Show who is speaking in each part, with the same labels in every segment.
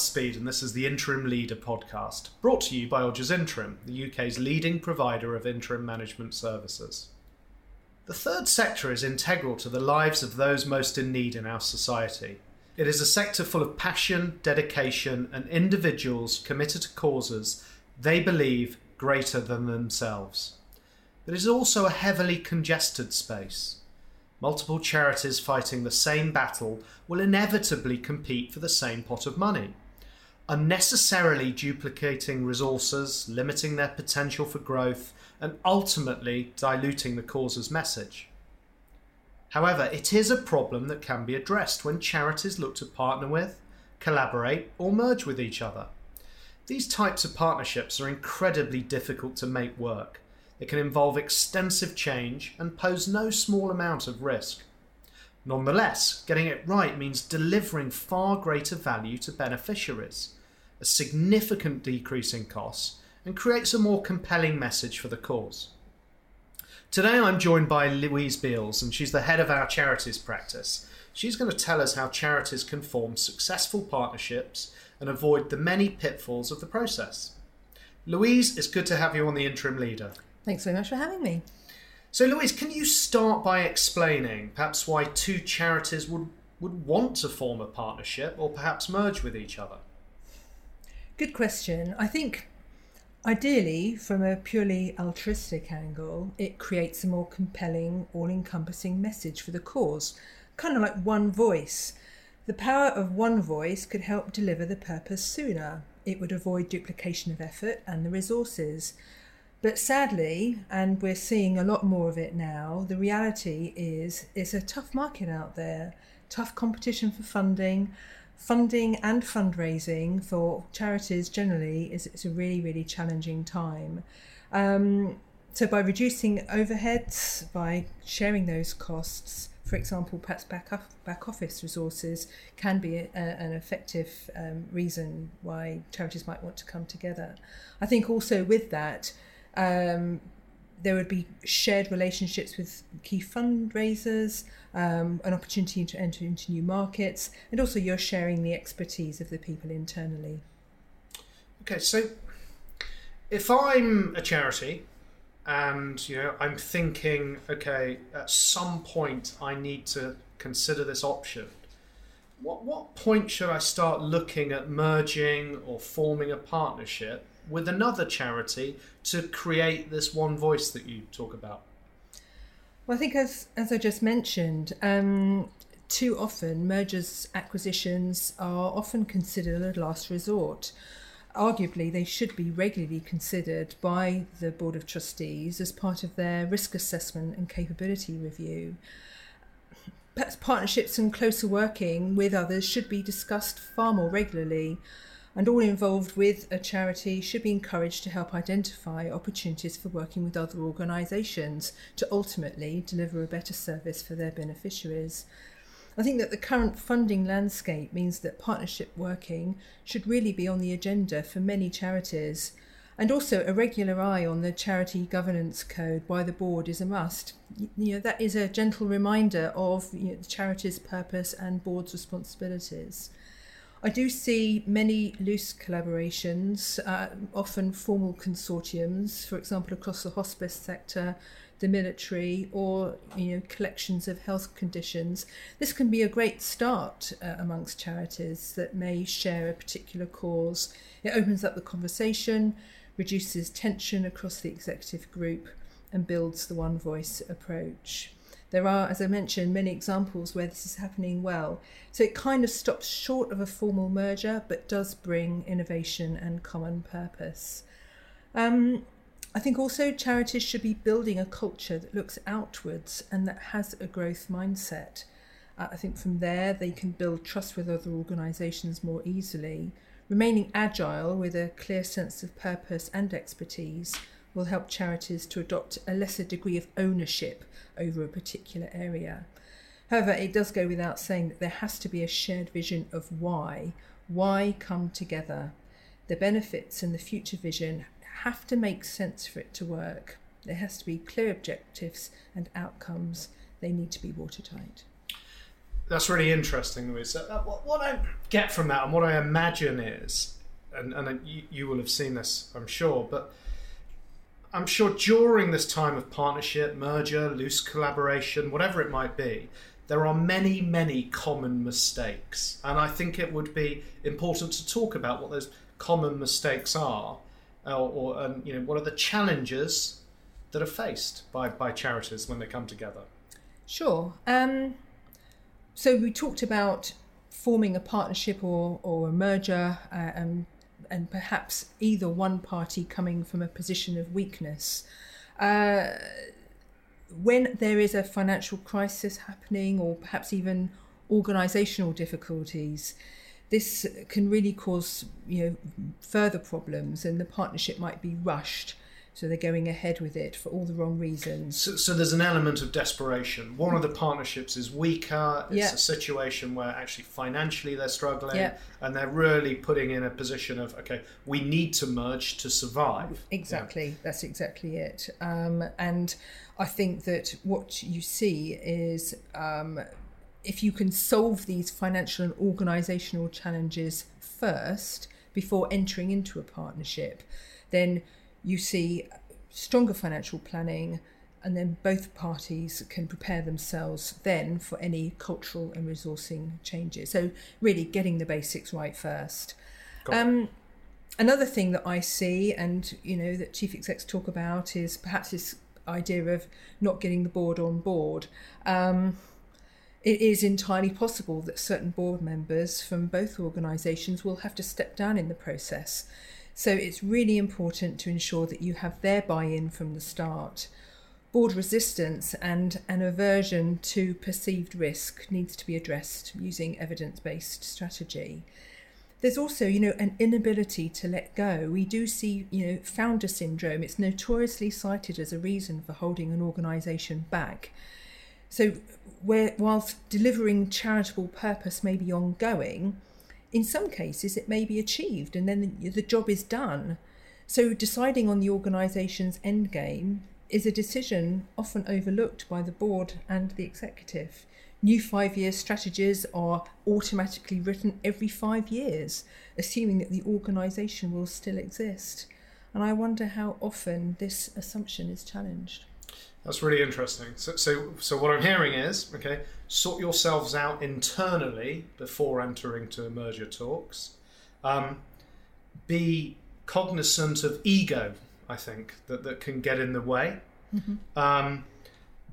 Speaker 1: Speed, and this is the Interim Leader podcast, brought to you by Odgers Interim, the UK's leading provider of interim management services. The third sector is integral to the lives of those most in need in our society. It is a sector full of passion, dedication, and individuals committed to causes they believe greater than themselves. But it is also a heavily congested space. Multiple charities fighting the same battle will inevitably compete for the same pot of money, unnecessarily duplicating resources, limiting their potential for growth, and ultimately diluting the cause's message. However, it is a problem that can be addressed when charities look to partner with, collaborate, or merge with each other. These types of partnerships are incredibly difficult to make work They can involve extensive change and pose no small amount of risk. Nonetheless, getting it right means delivering far greater value to beneficiaries, a significant decrease in costs, and creates a more compelling message for the cause. Today I'm joined by Louise Beales, and she's the head of our charities practice. She's going to tell us how charities can form successful partnerships and avoid the many pitfalls of the process. Louise, it's good to have you on the interim leader.
Speaker 2: Thanks very much for having me.
Speaker 1: So, Louise, can you start by explaining perhaps why two charities would, would want to form a partnership or perhaps merge with each other?
Speaker 2: Good question. I think ideally, from a purely altruistic angle, it creates a more compelling, all encompassing message for the cause, kind of like one voice. The power of one voice could help deliver the purpose sooner. It would avoid duplication of effort and the resources. But sadly, and we're seeing a lot more of it now, the reality is it's a tough market out there, tough competition for funding. Funding and fundraising for charities generally is it's a really, really challenging time. Um, so by reducing overheads, by sharing those costs, for example, perhaps back, back office resources can be a, an effective um, reason why charities might want to come together. I think also with that, um, there would be shared relationships with key fundraisers, um, an opportunity to enter into new markets, and also you're sharing the expertise of the people internally.
Speaker 1: Okay, so if I'm a charity and you know I'm thinking, okay, at some point I need to consider this option. What what point should I start looking at merging or forming a partnership with another charity to create this one voice that you talk about?
Speaker 2: Well, I think as as I just mentioned, um, too often mergers acquisitions are often considered a last resort. Arguably, they should be regularly considered by the Board of Trustees as part of their risk assessment and capability review. Perhaps partnerships and closer working with others should be discussed far more regularly and all involved with a charity should be encouraged to help identify opportunities for working with other organisations to ultimately deliver a better service for their beneficiaries. I think that the current funding landscape means that partnership working should really be on the agenda for many charities. And also, a regular eye on the charity governance code by the board is a must. You know, that is a gentle reminder of you know, the charity's purpose and board's responsibilities. I do see many loose collaborations, uh, often formal consortiums, for example, across the hospice sector, the military, or you know collections of health conditions. This can be a great start uh, amongst charities that may share a particular cause. It opens up the conversation, reduces tension across the executive group, and builds the one voice approach. There are, as I mentioned, many examples where this is happening well. So it kind of stops short of a formal merger, but does bring innovation and common purpose. Um, I think also charities should be building a culture that looks outwards and that has a growth mindset. Uh, I think from there they can build trust with other organisations more easily. Remaining agile with a clear sense of purpose and expertise will help charities to adopt a lesser degree of ownership over a particular area. However, it does go without saying that there has to be a shared vision of why. Why come together? The benefits and the future vision have to make sense for it to work. There has to be clear objectives and outcomes. They need to be watertight.
Speaker 1: that's really interesting, Louise. Uh, what, I get from that and what I imagine is, and, and you, you will have seen this, I'm sure, but I'm sure during this time of partnership, merger, loose collaboration, whatever it might be, there are many, many common mistakes. And I think it would be important to talk about what those common mistakes are, or, or and, you know, what are the challenges that are faced by, by charities when they come together.
Speaker 2: Sure. Um, so we talked about forming a partnership or, or a merger uh, and, and perhaps either one party coming from a position of weakness. Uh, when there is a financial crisis happening or perhaps even organizational difficulties, this can really cause you know further problems and the partnership might be rushed so they're going ahead with it for all the wrong reasons.
Speaker 1: So, so there's an element of desperation. One of the partnerships is weaker. It's
Speaker 2: Yeah.
Speaker 1: a situation where actually financially they're struggling,
Speaker 2: Yeah.
Speaker 1: and they're really putting in a position of okay, we need to merge to survive.
Speaker 2: Exactly, that's exactly it. Um, and I think that what you see is um, if you can solve these financial and organisational challenges first before entering into a partnership, then you see stronger financial planning. And then both parties can prepare themselves then for any cultural and resourcing changes. So, really getting the basics right first. Um, another thing that I see, and you know that chief execs talk about, is perhaps this idea of not getting the board on board. Um, it is entirely possible that certain board members from both organisations will have to step down in the process. So it's really important to ensure that you have their buy-in from the start. Board resistance and an aversion to perceived risk needs to be addressed using evidence-based strategy. There's also you know an inability to let go. We do see you know founder syndrome. It's notoriously cited as a reason for holding an organization back. So where whilst delivering charitable purpose may be ongoing in some cases it may be achieved and then the, the job is done so deciding on the organization's end game is a decision often overlooked by the board and the executive New five year strategies are automatically written every five years, assuming that the organisation will still exist. And I wonder how often this assumption is challenged.
Speaker 1: That's really interesting. So, so, so what I'm hearing is okay, sort yourselves out internally before entering to merger talks. Um, be cognizant of ego. I think that that can get in the way. Um,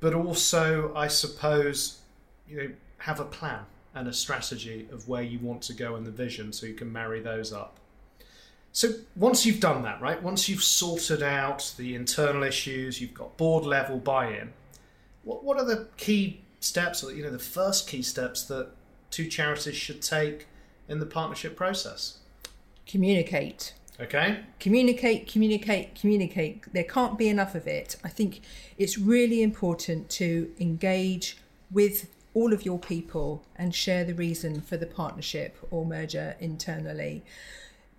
Speaker 1: but also, I suppose, you know, have a plan and a strategy of where you want to go and the vision, so you can marry those up. So once you've done that, right? Once you've sorted out the internal issues, you've got board level buy-in. What what are the key steps, or you know, the first key steps that two charities should take in the partnership process?
Speaker 2: Communicate.
Speaker 1: Okay.
Speaker 2: Communicate, communicate, communicate. There can't be enough of it. I think it's really important to engage with all of your people and share the reason for the partnership or merger internally.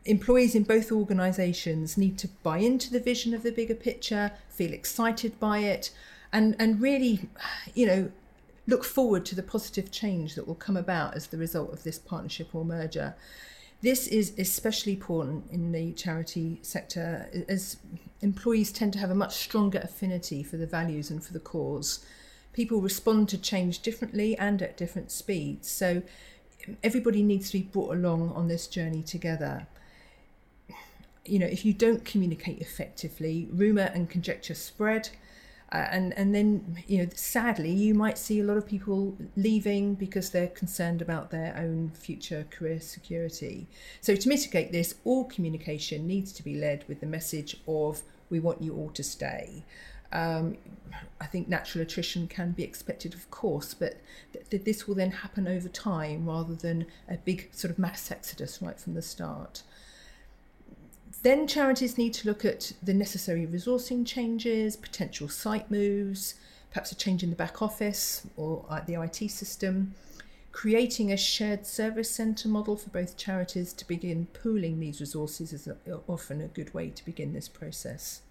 Speaker 2: Employees in both organisations need to buy into the vision of the bigger picture, feel excited by it, and, and really, you know, look forward to the positive change that will come about as the result of this partnership or merger. This is especially important in the charity sector as employees tend to have a much stronger affinity for the values and for the cause. People respond to change differently and at different speeds. So everybody needs to be brought along on this journey together. You know, if you don't communicate effectively, rumour and conjecture spread. Uh, and and then you know sadly you might see a lot of people leaving because they're concerned about their own future career security so to mitigate this all communication needs to be led with the message of we want you all to stay um, I think natural attrition can be expected, of course, but th- th- this will then happen over time rather than a big sort of mass exodus right from the start. Then charities need to look at the necessary resourcing changes, potential site moves, perhaps a change in the back office or uh, the IT system, creating a shared service centre model for both charities to begin pooling these resources is often a good way to begin this process.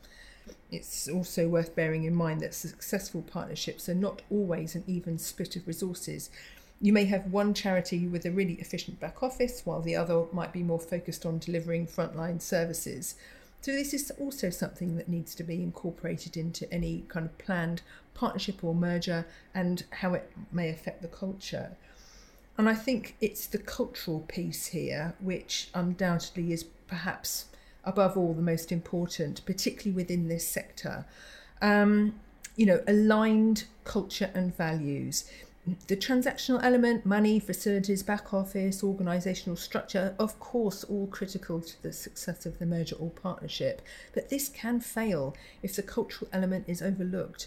Speaker 2: It's also worth bearing in mind that successful partnerships are not always an even split of resources. You may have one charity with a really efficient back office, while the other might be more focused on delivering frontline services. So, this is also something that needs to be incorporated into any kind of planned partnership or merger and how it may affect the culture. And I think it's the cultural piece here, which undoubtedly is perhaps above all the most important, particularly within this sector. Um, you know, aligned culture and values. The transactional element, money, facilities, back office, organisational structure, of course, all critical to the success of the merger or partnership. But this can fail if the cultural element is overlooked.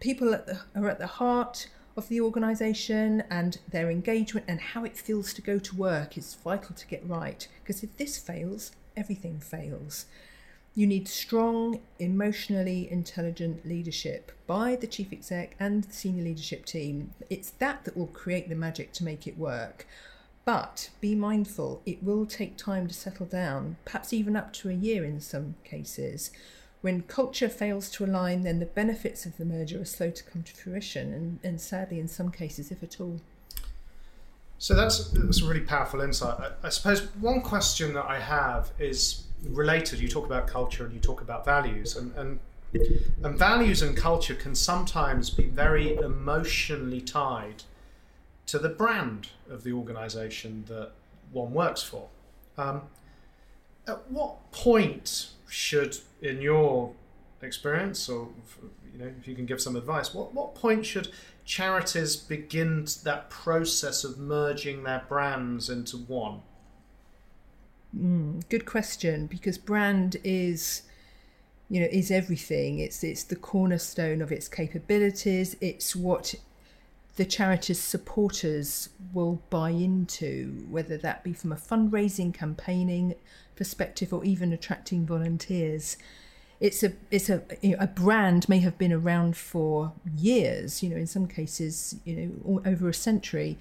Speaker 2: People at the, are at the heart of the organisation and their engagement and how it feels to go to work is vital to get right. Because if this fails, everything fails. You need strong, emotionally intelligent leadership by the chief exec and the senior leadership team. It's that that will create the magic to make it work. But be mindful, it will take time to settle down, perhaps even up to a year in some cases. When culture fails to align, then the benefits of the merger are slow to come to fruition, and, and sadly, in some cases, if at all.
Speaker 1: So that's, that's a really powerful insight. I, I suppose one question that I have is related. You talk about culture and you talk about values, and, and and values and culture can sometimes be very emotionally tied to the brand of the organisation that one works for. Um, at what point should, in your experience, or you know, if you can give some advice, what what point should charities begin that process of merging their brands into one?
Speaker 2: Mm, good question, because brand is, you know, is everything. It's it's the cornerstone of its capabilities. It's what the charity's supporters will buy into, whether that be from a fundraising, campaigning perspective, or even attracting volunteers. It's a it's a you know, a brand may have been around for years. You know, in some cases, you know, over a century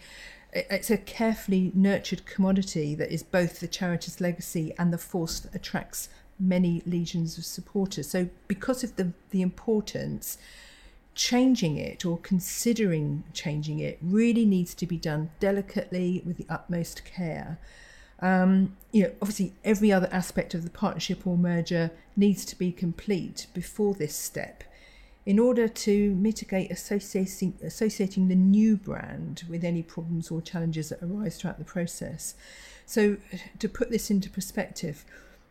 Speaker 2: it's a carefully nurtured commodity that is both the charity's legacy and the force that attracts many legions of supporters. So, because of the, the importance, changing it or considering changing it really needs to be done delicately with the utmost care. Um, you know, obviously, every other aspect of the partnership or merger needs to be complete before this step in order to mitigate associating, associating the new brand with any problems or challenges that arise throughout the process. So, to put this into perspective,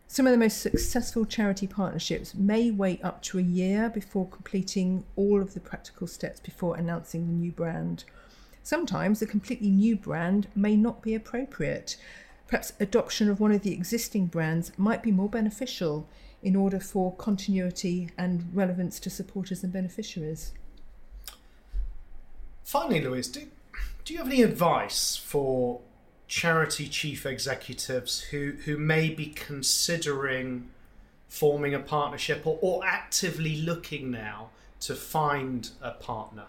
Speaker 2: some of the most successful charity partnerships may wait up to a year before completing all of the practical steps before announcing the new brand. Sometimes a completely new brand may not be appropriate. Perhaps adoption of one of the existing brands might be more beneficial in order for continuity and relevance to supporters and beneficiaries.
Speaker 1: Finally, Louise, do, do you have any advice for charity chief executives who, who may be considering forming a partnership or, or actively looking now to find a partner?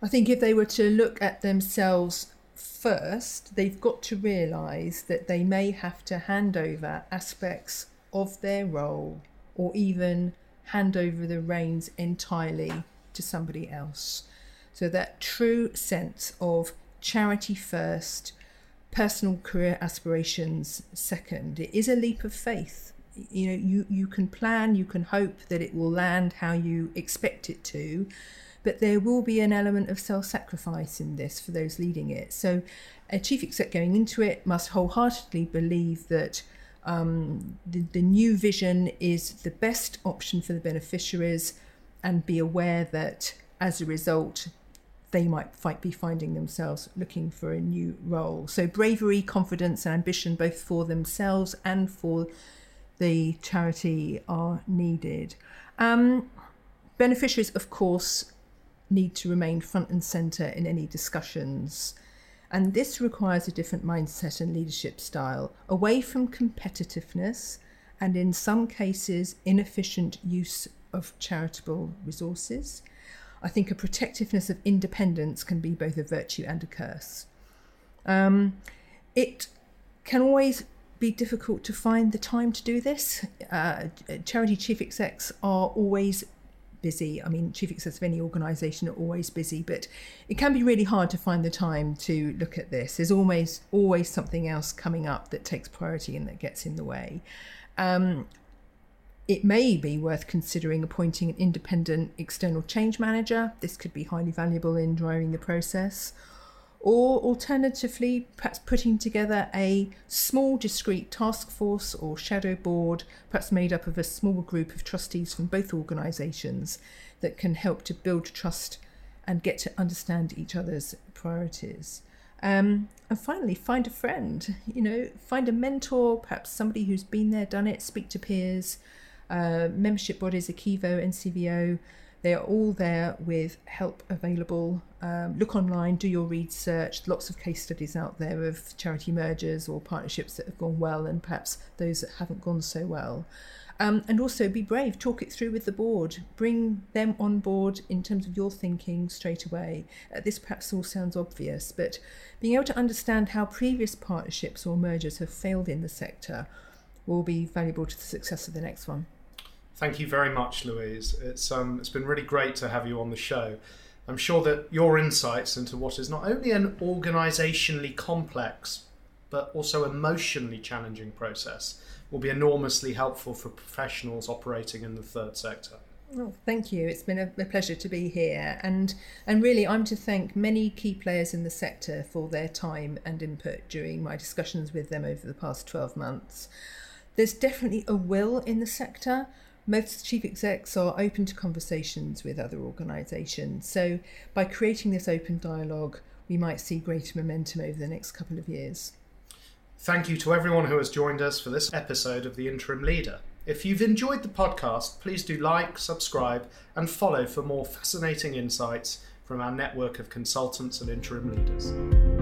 Speaker 2: I think if they were to look at themselves first, they've got to realise that they may have to hand over aspects of their role or even hand over the reins entirely to somebody else. So that true sense of charity first, personal career aspirations second. It is a leap of faith. You know, you, you can plan, you can hope that it will land how you expect it to, but there will be an element of self sacrifice in this for those leading it. So, a chief exec going into it must wholeheartedly believe that um, the, the new vision is the best option for the beneficiaries and be aware that as a result, they might fight, be finding themselves looking for a new role. So, bravery, confidence, and ambition, both for themselves and for the charity, are needed. Um, beneficiaries, of course, need to remain front and centre in any discussions. And this requires a different mindset and leadership style, away from competitiveness and, in some cases, inefficient use of charitable resources. I think a protectiveness of independence can be both a virtue and a curse. Um, it can always be difficult to find the time to do this. Uh, charity chief execs are always busy. I mean, chief execs of any organisation are always busy, but it can be really hard to find the time to look at this. There's always always something else coming up that takes priority and that gets in the way. Um, it may be worth considering appointing an independent external change manager. This could be highly valuable in driving the process or alternatively, perhaps putting together a small discrete task force or shadow board, perhaps made up of a small group of trustees from both organisations that can help to build trust and get to understand each other's priorities. Um, and finally, find a friend, you know, find a mentor, perhaps somebody who's been there, done it, speak to peers, uh, membership bodies, ACEVO, NCVO, they are all there with help available. Um, look online, do your research. Lots of case studies out there of charity mergers or partnerships that have gone well and perhaps those that haven't gone so well. Um, and also be brave, talk it through with the board, bring them on board in terms of your thinking straight away. Uh, this perhaps all sounds obvious, but being able to understand how previous partnerships or mergers have failed in the sector will be valuable to the success of the next one.
Speaker 1: Thank you very much, Louise. It's um, it's been really great to have you on the show. I'm sure that your insights into what is not only an organisationally complex but also emotionally challenging process will be enormously helpful for professionals operating in the third sector.
Speaker 2: Well, thank you. It's been a, a, pleasure to be here, and and really, I'm to thank many key players in the sector for their time and input during my discussions with them over the past 12 months. There's definitely a will in the sector, most chief execs are open to conversations with other organisations. So, by creating this open dialogue, we might see greater momentum over the next couple of years.
Speaker 1: Thank you to everyone who has joined us for this episode of The Interim Leader. If you've enjoyed the podcast, please do like, subscribe, and follow for more fascinating insights from our network of consultants and interim leaders.